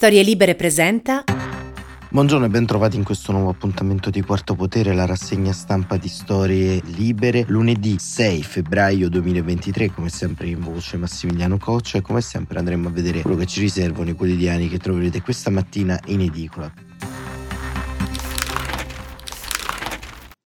Storie Libere presenta. Buongiorno e ben trovati in questo nuovo appuntamento di Quarto Potere, la rassegna stampa di Storie Libere, lunedì 6 febbraio 2023, come sempre in voce Massimiliano Coccia e come sempre andremo a vedere quello che ci riservano i quotidiani che troverete questa mattina in edicola.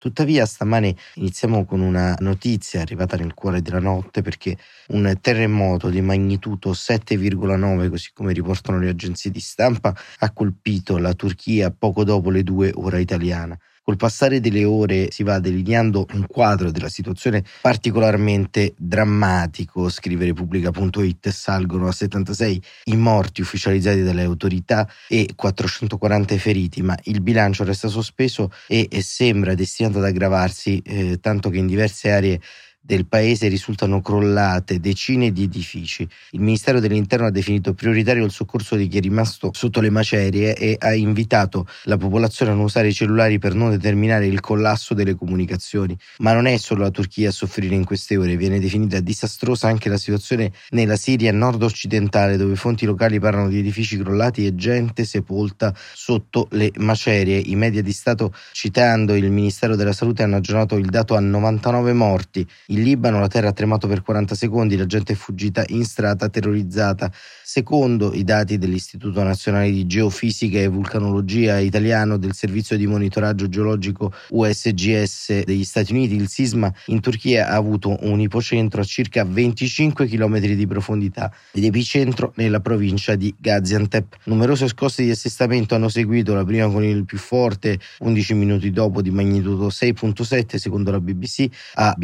Tuttavia stamane iniziamo con una notizia arrivata nel cuore della notte perché un terremoto di magnitudo 7,9, così come riportano le agenzie di stampa, ha colpito la Turchia poco dopo le due ora italiana. Col passare delle ore si va delineando un quadro della situazione particolarmente drammatico, scrive Repubblica.it, salgono a 76 i morti ufficializzati dalle autorità e 440 i feriti, ma il bilancio resta sospeso e, e sembra destinato ad aggravarsi, eh, tanto che in diverse aree del paese risultano crollate decine di edifici. Il Ministero dell'Interno ha definito prioritario il soccorso di chi è rimasto sotto le macerie e ha invitato la popolazione a non usare i cellulari per non determinare il collasso delle comunicazioni. Ma non è solo la Turchia a soffrire in queste ore, viene definita disastrosa anche la situazione nella Siria nord-occidentale, dove fonti locali parlano di edifici crollati e gente sepolta sotto le macerie. I media di Stato, citando il Ministero della Salute, hanno aggiornato il dato a 99 morti. Il in Libano la terra ha tremato per 40 secondi, la gente è fuggita in strada terrorizzata. Secondo i dati dell'Istituto Nazionale di Geofisica e Vulcanologia italiano del Servizio di Monitoraggio Geologico USGS degli Stati Uniti, il sisma in Turchia ha avuto un ipocentro a circa 25 km di profondità ed epicentro nella provincia di Gaziantep. Numerose scosse di assestamento hanno seguito, la prima con il più forte 11 minuti dopo di magnitudo 6.7 secondo la BBC a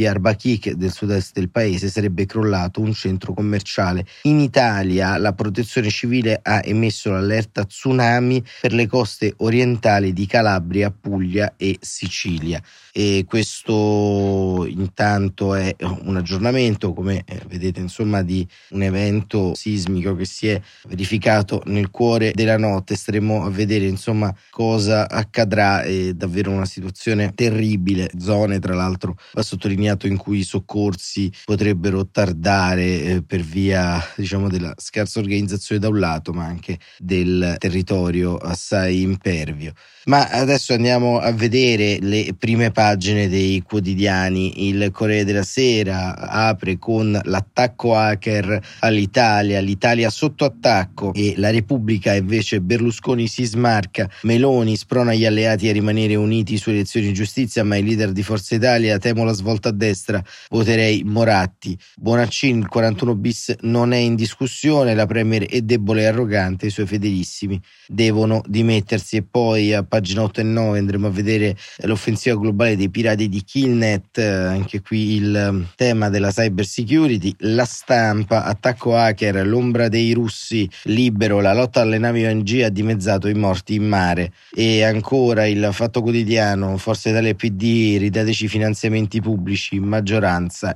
Diyarbakir del sud-est del paese sarebbe crollato un centro commerciale. In Italia la protezione civile ha emesso l'allerta tsunami per le coste orientali di Calabria, Puglia e Sicilia. E questo intanto è un aggiornamento, come eh, vedete, insomma, di un evento sismico che si è verificato nel cuore della notte. Staremo a vedere, insomma, cosa accadrà. È davvero una situazione terribile. Zone, tra l'altro, va sottolineato in cui soccorsi potrebbero tardare eh, per via diciamo della scarsa organizzazione da un lato ma anche del territorio assai impervio. Ma adesso andiamo a vedere le prime pagine dei quotidiani. Il Corriere della Sera apre con l'attacco hacker all'Italia, l'Italia sotto attacco e la Repubblica invece Berlusconi si smarca, Meloni sprona gli alleati a rimanere uniti su elezioni di giustizia, ma i leader di Forza Italia temo la svolta a destra, voterei Moratti. Bonaccini, il 41 bis non è in discussione, la Premier è debole e arrogante, i suoi fedelissimi devono dimettersi. E poi a pagina 8 e 9 andremo a vedere l'offensiva globale dei pirati di Killnet, anche qui il um, tema della cyber security, la stampa, attacco hacker, l'ombra dei russi, libero, la lotta alle navi ONG ha dimezzato i morti in mare. E ancora il fatto quotidiano, Forza Italia e PD, ridateci finanziamenti pubblici, maggioranza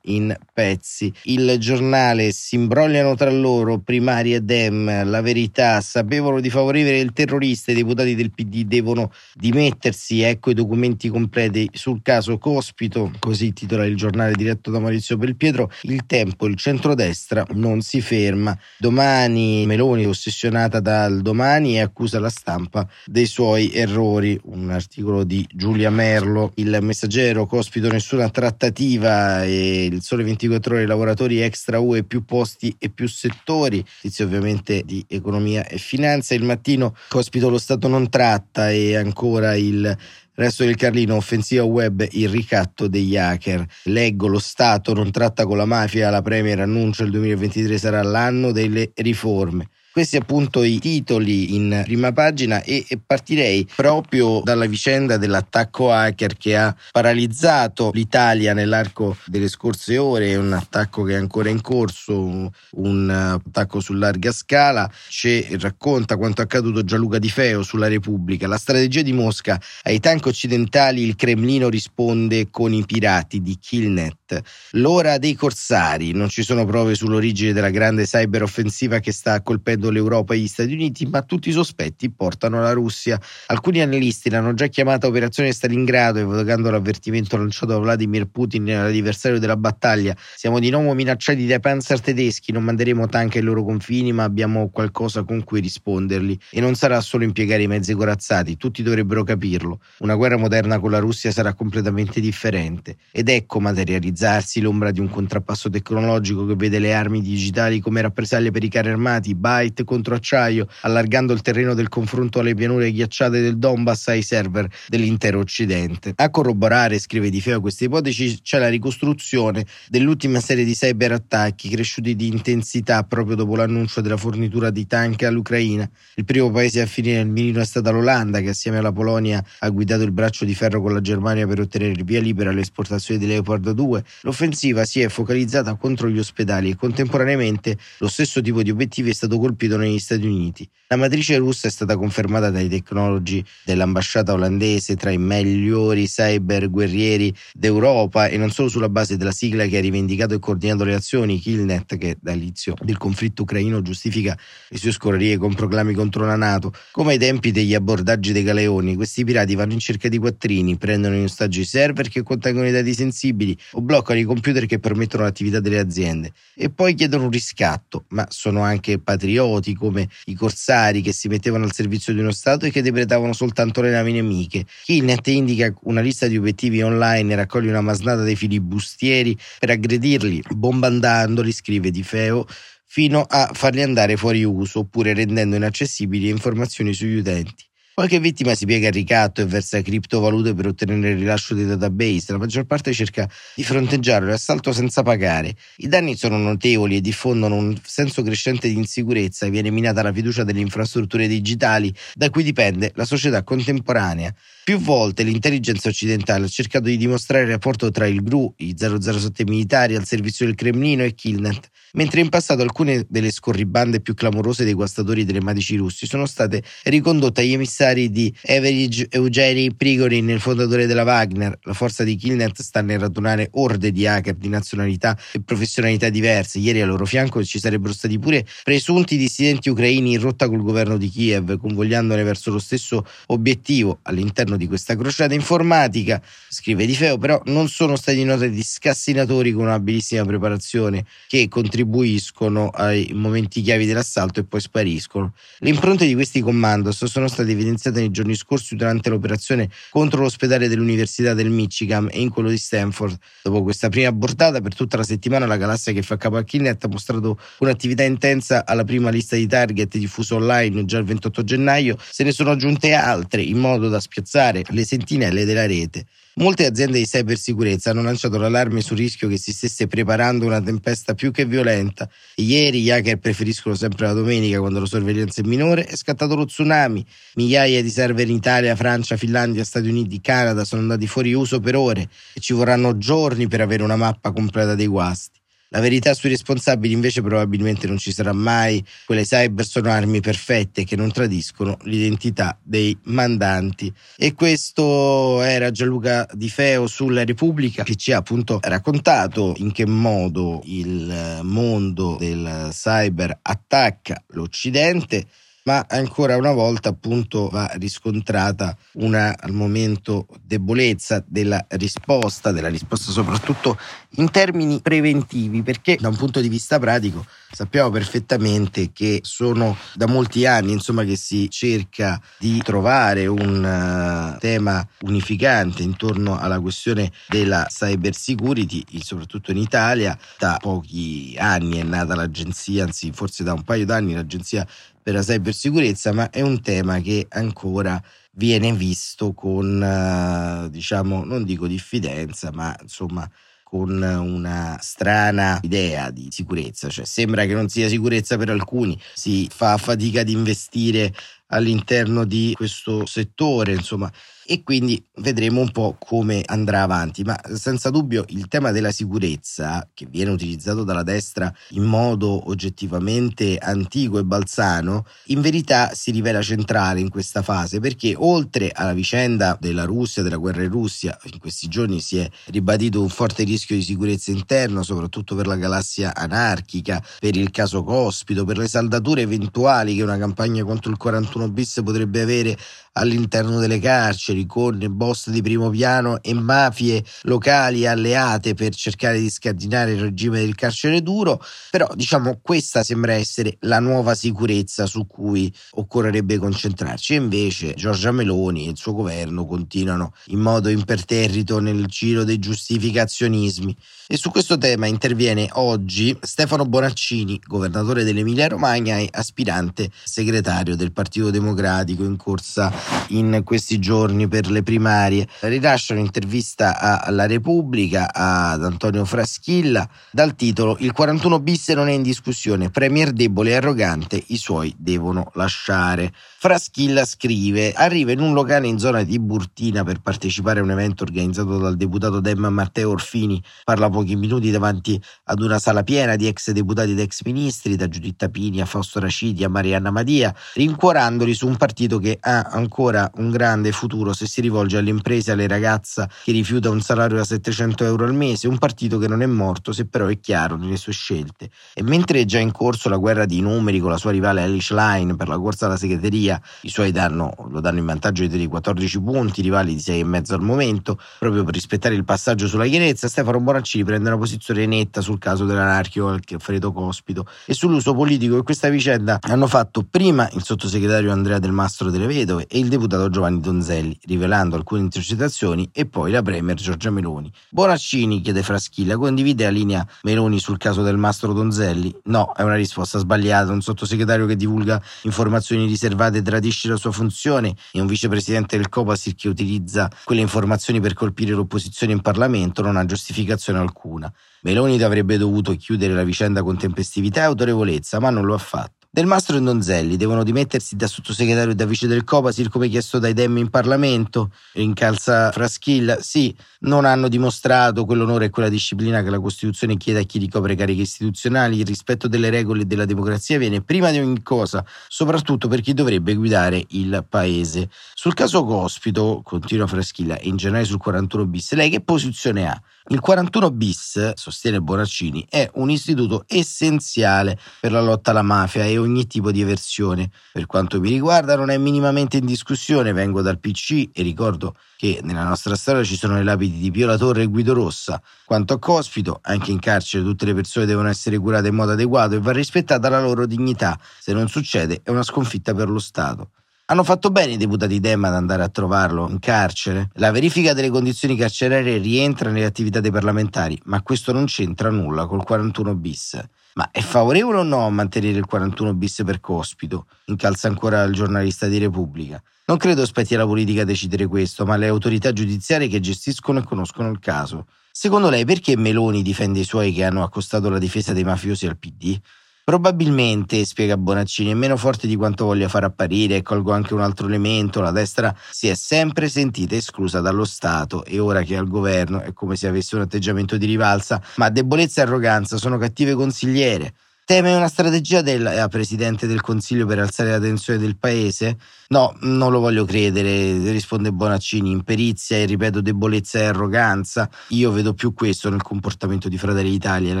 in pezzi. Il giornale si imbrogliano tra loro, primari e Dem, la verità, sapevano di favorire il terrorista, i deputati del PD devono dimettersi, ecco i documenti completi sul caso Cospito, così titola il giornale diretto da Maurizio Belpietro, il tempo, il centrodestra non si ferma, domani Meloni ossessionata dal domani e accusa la stampa dei suoi errori, un articolo di Giulia Merlo, il messaggero Cospito nessuna trattativa e il sole 24 ore lavoratori extra UE più posti e più settori, tizio ovviamente di economia e finanza, il mattino Cospito lo Stato non tratta e ancora il Resto del Carlino, offensiva web, il ricatto degli hacker. Leggo, lo Stato non tratta con la mafia, la Premier annuncia il 2023 sarà l'anno delle riforme. Questi appunto i titoli in prima pagina e, partirei proprio dalla vicenda dell'attacco hacker che ha paralizzato l'Italia nell'arco delle scorse ore, un attacco che è ancora in corso, un attacco su larga scala, ci racconta quanto accaduto Gianluca Di Feo sulla Repubblica. La strategia di Mosca ai tank occidentali il Cremlino risponde con i pirati di Killnet. L'ora dei corsari, non ci sono prove sull'origine della grande cyberoffensiva che sta colpendo riguardo l'Europa e gli Stati Uniti, ma tutti i sospetti portano la Russia. Alcuni analisti l'hanno già chiamata Operazione Stalingrado, evocando l'avvertimento lanciato da Vladimir Putin nell'anniversario della battaglia. Siamo di nuovo minacciati dai panzer tedeschi, non manderemo tank ai loro confini, ma abbiamo qualcosa con cui risponderli. E non sarà solo impiegare i mezzi corazzati, tutti dovrebbero capirlo. Una guerra moderna con la Russia sarà completamente differente. Ed ecco materializzarsi l'ombra di un contrappasso tecnologico che vede le armi digitali come rappresaglie per i carri armati, byte Light contro acciaio, allargando il terreno del confronto alle pianure ghiacciate del Donbass ai server dell'intero Occidente. A corroborare, scrive Di Feo, queste ipotesi c'è la ricostruzione dell'ultima serie di cyberattacchi cresciuti di intensità proprio dopo l'annuncio della fornitura di tank all'Ucraina. Il primo paese a finire nel mirino è stata l'Olanda, che assieme alla Polonia ha guidato il braccio di ferro con la Germania per ottenere il via libera alle esportazioni di Leopard 2. L'offensiva si è focalizzata contro gli ospedali e contemporaneamente lo stesso tipo di obiettivi è stato colpito colpito negli Stati Uniti. La matrice russa è stata confermata dai tecnologi dell'ambasciata olandese tra i migliori cyber guerrieri d'Europa e non solo sulla base della sigla che ha rivendicato e coordinato le azioni, Killnet, che dall'inizio del conflitto ucraino giustifica le sue scorrerie con proclami contro la Nato. Come ai tempi degli abbordaggi dei galeoni, questi pirati vanno in cerca di quattrini, prendono in ostaggio i server che contengono i dati sensibili o bloccano i computer che permettono l'attività delle aziende e poi chiedono un riscatto, ma sono anche patrioti piloti come i corsari che si mettevano al servizio di uno Stato e che depredavano soltanto le navi nemiche. Killnet indica una lista di obiettivi online e raccoglie una masnada dei filibustieri per aggredirli, bombardandoli, scrive Di Feo, fino a farli andare fuori uso oppure rendendo inaccessibili informazioni sugli utenti. Qualche vittima si piega al ricatto e versa criptovalute per ottenere il rilascio dei database, la maggior parte cerca di fronteggiare l'assalto senza pagare. I danni sono notevoli e diffondono un senso crescente di insicurezza viene minata la fiducia delle infrastrutture digitali da cui dipende la società contemporanea. Più volte l'intelligenza occidentale ha cercato di dimostrare il rapporto tra il GRU, i 007 militari al servizio del Cremlino e Killnet, mentre in passato alcune delle scorribande più clamorose dei guastatori telematici russi sono state ricondotte agli emissari di Average Eugeni Prigorin, il fondatore della Wagner. La forza di Killnet sta nel radunare orde di hacker di nazionalità e professionalità diverse. Ieri a loro fianco ci sarebbero stati pure presunti dissidenti ucraini in rotta col governo di Kiev, convogliandone verso lo stesso obiettivo all'interno all'interno di questa crociata informatica, scrive Di Feo, però non sono stati notati scassinatori con un'abilissima preparazione che contribuiscono ai momenti chiavi dell'assalto e poi spariscono. Le impronte di questi commandos sono state evidenziate nei giorni scorsi durante l'operazione contro l'ospedale dell'Università del Michigan e in quello di Stanford. Dopo questa prima bordata, per tutta la settimana la galassia che fa capo a Kinnet ha mostrato un'attività intensa alla prima lista di target diffusa online già il 28 gennaio, se ne sono aggiunte altre in modo da spiazzare usare le sentinelle della rete. Molte aziende di cybersicurezza hanno lanciato l'allarme sul rischio che si stesse preparando una tempesta più che violenta. Ieri gli hacker preferiscono sempre la domenica quando la sorveglianza è minore, è scattato lo tsunami. Migliaia di server in Italia, Francia, Finlandia, Stati Uniti, Canada sono andati fuori uso per ore e ci vorranno giorni per avere una mappa completa dei guasti. La verità sui responsabili invece probabilmente non ci sarà mai. Quelle cyber sono armi perfette che non tradiscono l'identità dei mandanti. E questo era Gianluca Di Feo sulla Repubblica che ci ha appunto raccontato in che modo il mondo del cyber attacca l'Occidente ma ancora una volta appunto va riscontrata una al momento debolezza della risposta, della risposta soprattutto in termini preventivi, perché da un punto di vista pratico sappiamo perfettamente che sono da molti anni insomma che si cerca di trovare un uh, tema unificante intorno alla questione della cyber security, soprattutto in Italia. Da pochi anni è nata l'agenzia, anzi forse da un paio d'anni l'agenzia per la cybersicurezza, ma è un tema che ancora viene visto con, uh, diciamo, non dico diffidenza, ma insomma con una strana idea di sicurezza, cioè sembra che non sia sicurezza per alcuni, si fa fatica ad investire all'interno di questo settore, insomma, e quindi vedremo un po' come andrà avanti. Ma senza dubbio il tema della sicurezza, che viene utilizzato dalla destra in modo oggettivamente antico e balzano, in verità si rivela centrale in questa fase perché oltre alla vicenda della Russia, della guerra in Russia, in questi giorni si è ribadito un forte rischio di sicurezza interno, soprattutto per la galassia anarchica, per il caso Cospito, per le saldature eventuali che una campagna contro il 41 bis potrebbe avere all'interno delle carceri con boss di primo piano e mafie locali alleate per cercare di scardinare il regime del carcere duro, però diciamo questa sembra essere la nuova sicurezza su cui occorrerebbe concentrarci. Invece Giorgia Meloni e il suo governo continuano in modo imperterrito nel giro dei giustificazionismi. E su questo tema interviene oggi Stefano Bonaccini, governatore dell'Emilia Romagna e aspirante segretario del Partito Democratico in corsa in questi giorni per le primarie. Rilascia un'intervista alla Repubblica ad Antonio Fraschilla dal titolo Il 41 bis non è in discussione, premier debole e arrogante, i suoi devono lasciare. Fraschilla scrive: Arriva in un locale in zona di Burtina per partecipare a un evento organizzato dal deputato Demma Matteo Orfini. Parla pochi minuti davanti ad una sala piena di ex deputati ed ex ministri, da Giuditta Pini a Fausto Raciti a Marianna Madia, rincuorandoli su un partito che ha ancora un grande futuro se si rivolge alle imprese alle ragazze che rifiuta un salario da 700 euro al mese, un partito che non è morto se però è chiaro nelle sue scelte. E mentre è già in corso la guerra di numeri con la sua rivale Alice Line per la corsa alla segreteria, i suoi danno, lo danno in vantaggio di 14 punti, rivali di 6,5 al momento, proprio per rispettare il passaggio sulla chiarezza, Stefano Bonaccini prende una posizione netta sul caso dell'anarchico Alfredo Cospito e sull'uso politico che questa vicenda hanno fatto prima il sottosegretario Andrea Del Mastro delle Vedove e il deputato Giovanni Donzelli, rivelando alcune intercettazioni e poi la premier Giorgia Meloni. Bonaccini, chiede Fraschilla, condivide la linea Meloni sul caso del Mastro Donzelli? No, è una risposta sbagliata, un sottosegretario che divulga informazioni riservate tradisce la sua funzione e un vicepresidente del Copasir che utilizza quelle informazioni per colpire l'opposizione in Parlamento non ha giustificazione alcuna. Meloni avrebbe dovuto chiudere la vicenda con tempestività e autorevolezza, ma non lo ha fatto. Del Mastro e Donzelli devono dimettersi da sottosegretario e da vice del Copasir come chiesto dai Dem in Parlamento, incalza Fraschilla. Sì, non hanno dimostrato quell'onore e quella disciplina che la Costituzione chiede a chi ricopre cariche istituzionali. Il rispetto delle regole e della democrazia viene prima di ogni cosa, soprattutto per chi dovrebbe guidare il paese. Sul caso Cospito, continua Fraschilla, in generale sul 41 bis, lei che posizione ha? Il 41 bis, sostiene Bonaccini, è un istituto essenziale per la lotta alla mafia e ogni tipo di eversione. Per quanto mi riguarda non è minimamente in discussione, vengo dal PC e ricordo che nella nostra storia ci sono le lapidi di Pio La Torre e Guido Rossa. Quanto a Cospito, anche in carcere tutte le persone devono essere curate in modo adeguato e va rispettata la loro dignità. Se non succede è una sconfitta per lo Stato. Hanno fatto bene i deputati Dem ad andare a trovarlo in carcere. La verifica delle condizioni carcerarie rientra nelle attività dei parlamentari, ma questo non c'entra nulla col 41 bis. Ma è favorevole o no a mantenere il 41 bis per Cospito? Incalza ancora il giornalista di Repubblica. Non credo spetti alla politica decidere questo, ma alle autorità giudiziarie che gestiscono e conoscono il caso. Secondo lei perché Meloni difende i suoi che hanno accostato la difesa dei mafiosi al PD? Probabilmente, spiega Bonaccini, è meno forte di quanto voglia far apparire e colgo anche un altro elemento, la destra si è sempre sentita esclusa dallo Stato e ora che è al governo è come se avesse un atteggiamento di rivalsa, ma debolezza e arroganza sono cattive consigliere. Teme una strategia del eh, Presidente del Consiglio per alzare la tensione del Paese? No, non lo voglio credere, risponde Bonaccini, imperizia e ripeto debolezza e arroganza. Io vedo più questo nel comportamento di Fratelli d'Italia, la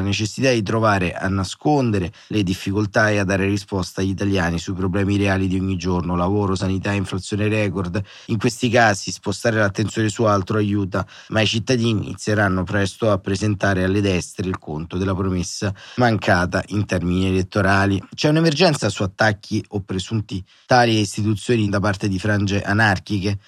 necessità di trovare a nascondere le difficoltà e a dare risposta agli italiani sui problemi reali di ogni giorno, lavoro, sanità, inflazione record. In questi casi spostare l'attenzione su altro aiuta, ma i cittadini inizieranno presto a presentare alle destre il conto della promessa mancata in termini elettorali. C'è un'emergenza su attacchi o presunti tali istituzioni da parte di frange anarchiche.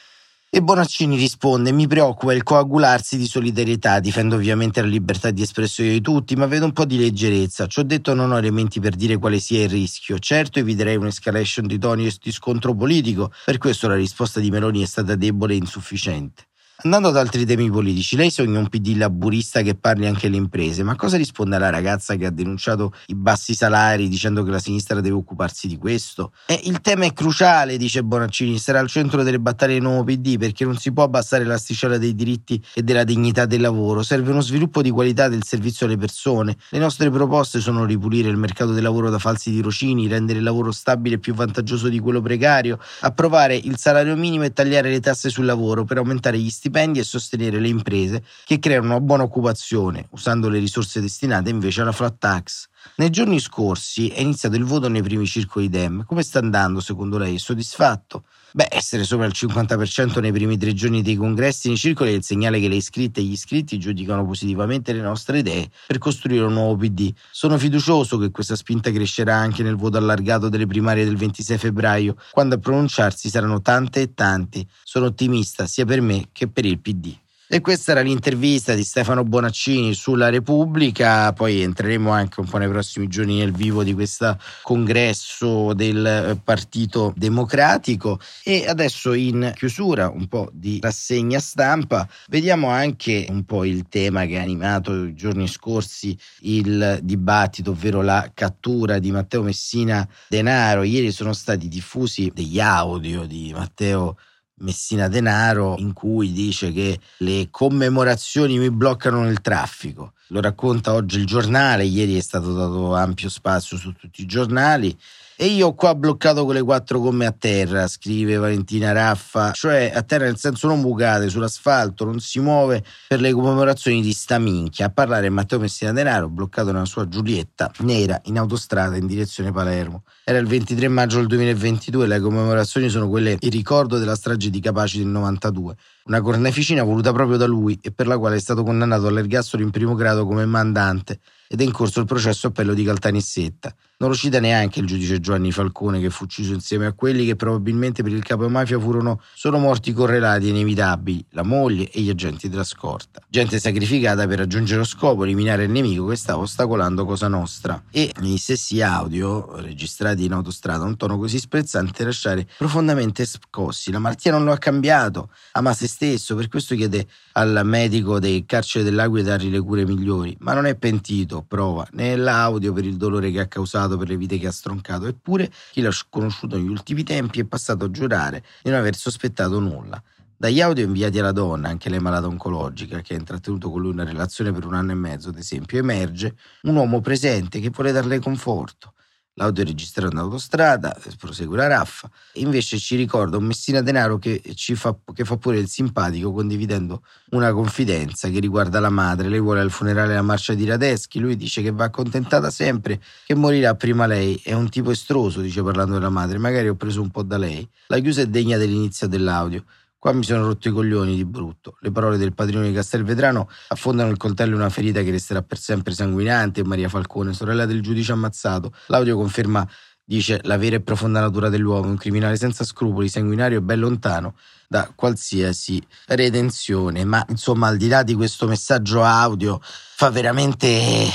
E Bonaccini risponde: Mi preoccupa il coagularsi di solidarietà. Difendo ovviamente la libertà di espressione di tutti, ma vedo un po' di leggerezza. Ci ho detto non ho elementi per dire quale sia il rischio. Certo, eviterei un'escalation di toni e di scontro politico. Per questo la risposta di Meloni è stata debole e insufficiente. Andando ad altri temi politici, lei sogna un PD laburista che parli anche alle imprese, ma cosa risponde alla ragazza che ha denunciato i bassi salari dicendo che la sinistra deve occuparsi di questo? E il tema è cruciale, dice Bonaccini, sarà al centro delle battaglie del nuovo PD perché non si può abbassare l'asticella dei diritti e della dignità del lavoro, serve uno sviluppo di qualità del servizio alle persone. Le nostre proposte sono ripulire il mercato del lavoro da falsi tirocini, rendere il lavoro stabile più vantaggioso di quello precario, approvare il salario minimo e tagliare le tasse sul lavoro per aumentare gli stipendi e sostenere le imprese che creano una buona occupazione, usando le risorse destinate invece alla flat tax. Nei giorni scorsi è iniziato il voto nei primi circoli Dem. Come sta andando secondo lei? È soddisfatto? Beh, essere sopra il 50% nei primi tre giorni dei congressi nei circoli è il segnale che le iscritte e gli iscritti giudicano positivamente le nostre idee per costruire un nuovo PD. Sono fiducioso che questa spinta crescerà anche nel voto allargato delle primarie del 26 febbraio, quando a pronunciarsi saranno tante e tanti. Sono ottimista sia per me che per il PD. E questa era l'intervista di Stefano Bonaccini sulla Repubblica, poi entreremo anche un po' nei prossimi giorni nel vivo di questo congresso del eh, Partito Democratico e adesso in chiusura un po' di rassegna stampa vediamo anche un po' il tema che ha animato i giorni scorsi il dibattito, ovvero la cattura di Matteo Messina Denaro. Ieri sono stati diffusi degli audio di Matteo Messina Denaro in cui dice che le commemorazioni mi bloccano il traffico. Lo racconta oggi il giornale, ieri è stato dato ampio spazio su tutti i giornali e io qua bloccato quelle quattro gomme a terra, scrive Valentina Raffa, cioè a terra nel senso non bucate, sull'asfalto, non si muove per le commemorazioni di sta minchia. A parlare Matteo Messina Denaro, bloccato nella sua Giulietta nera in autostrada in direzione Palermo. Era il 23 maggio del 2022, le commemorazioni sono quelle in ricordo della strage di Capaci del 92 una corneficina voluta proprio da lui e per la quale è stato condannato all'ergastolo in primo grado come mandante ed è in corso il processo appello di Caltanissetta. Non lo cita neanche il giudice Giovanni Falcone che fu ucciso insieme a quelli che probabilmente per il capo mafia furono solo morti correlati e inevitabili, la moglie e gli agenti della scorta. Gente sacrificata per raggiungere lo scopo, eliminare il nemico che stava ostacolando Cosa Nostra. E negli stessi audio, registrati in autostrada, un tono così sprezzante lasciare profondamente scossi. La malattia non lo ha cambiato, ama se stesso, per questo chiede al medico del carcere dell'Aquila di dargli le cure migliori, ma non è pentito, prova, nell'audio per il dolore che ha causato, per le vite che ha stroncato, eppure chi l'ha conosciuto negli ultimi tempi è passato a giurare di non aver sospettato nulla. Dagli audio inviati alla donna, anche lei malata oncologica, che ha intrattenuto con lui una relazione per un anno e mezzo, ad esempio, emerge un uomo presente che vuole darle conforto l'audio registrata in autostrada, prosegue la raffa, invece ci ricorda un Messina Denaro che, fa, che fa pure il simpatico condividendo una confidenza che riguarda la madre. Lei vuole al funerale la marcia di Radeschi, lui dice che va accontentata sempre, che morirà prima lei. È un tipo estroso, dice parlando della madre, magari ho preso un po' da lei. La chiusa è degna dell'inizio dell'audio. Qua mi sono rotto i coglioni di brutto. Le parole del padrino di Castelvetrano affondano il coltello in una ferita che resterà per sempre sanguinante. Maria Falcone, sorella del giudice ammazzato. L'audio conferma, dice, la vera e profonda natura dell'uomo, un criminale senza scrupoli, sanguinario e ben lontano da qualsiasi redenzione. Ma insomma, al di là di questo messaggio audio, fa veramente,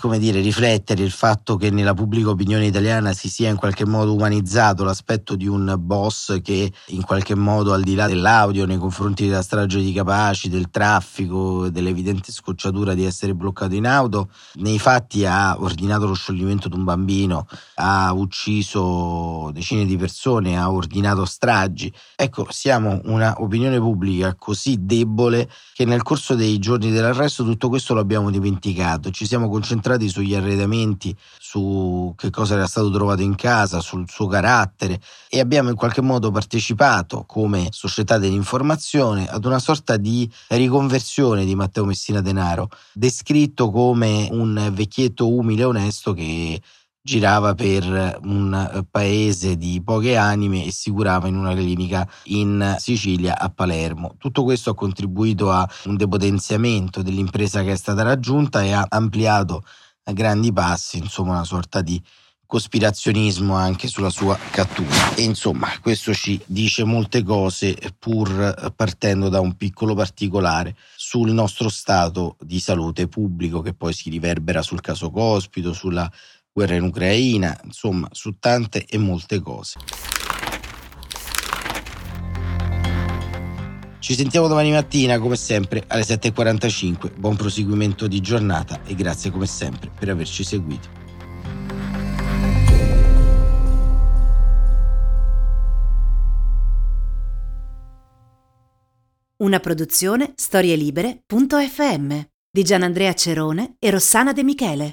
come dire, riflettere il fatto che nella pubblica opinione italiana si sia in qualche modo umanizzato l'aspetto di un boss che in qualche modo al di là dell'audio nei confronti della strage di Capaci, del traffico, dell'evidente scocciatura di essere bloccato in auto, nei fatti ha ordinato lo scioglimento di un bambino, ha ucciso decine di persone, ha ordinato stragi. Ecco, siamo una opinione pubblica così debole che nel corso dei giorni dell'arresto tutto questo lo abbiamo dimenticato, ci siamo concentrati sugli arredamenti, su che cosa era stato trovato in casa, sul suo carattere e abbiamo in qualche modo partecipato come società dell'informazione ad una sorta di riconversione di Matteo Messina Denaro, descritto come un vecchietto umile e onesto che girava per un eh, paese di poche anime e si curava in una clinica in Sicilia a Palermo. Tutto questo ha contribuito a un depotenziamento dell'impresa che è stata raggiunta e ha ampliato a grandi passi, insomma, una sorta di cospirazionismo anche sulla sua cattura. E insomma, questo ci dice molte cose pur partendo da un piccolo particolare sul nostro stato di salute pubblico che poi si riverbera sul caso Cospito, sulla guerra in Ucraina, insomma su tante e molte cose. Ci sentiamo domani mattina, come sempre, alle 7.45. Buon proseguimento di giornata e grazie come sempre per averci seguito. Una produzione storielibere.fm di Gianandrea Cerone e Rossana De Michele.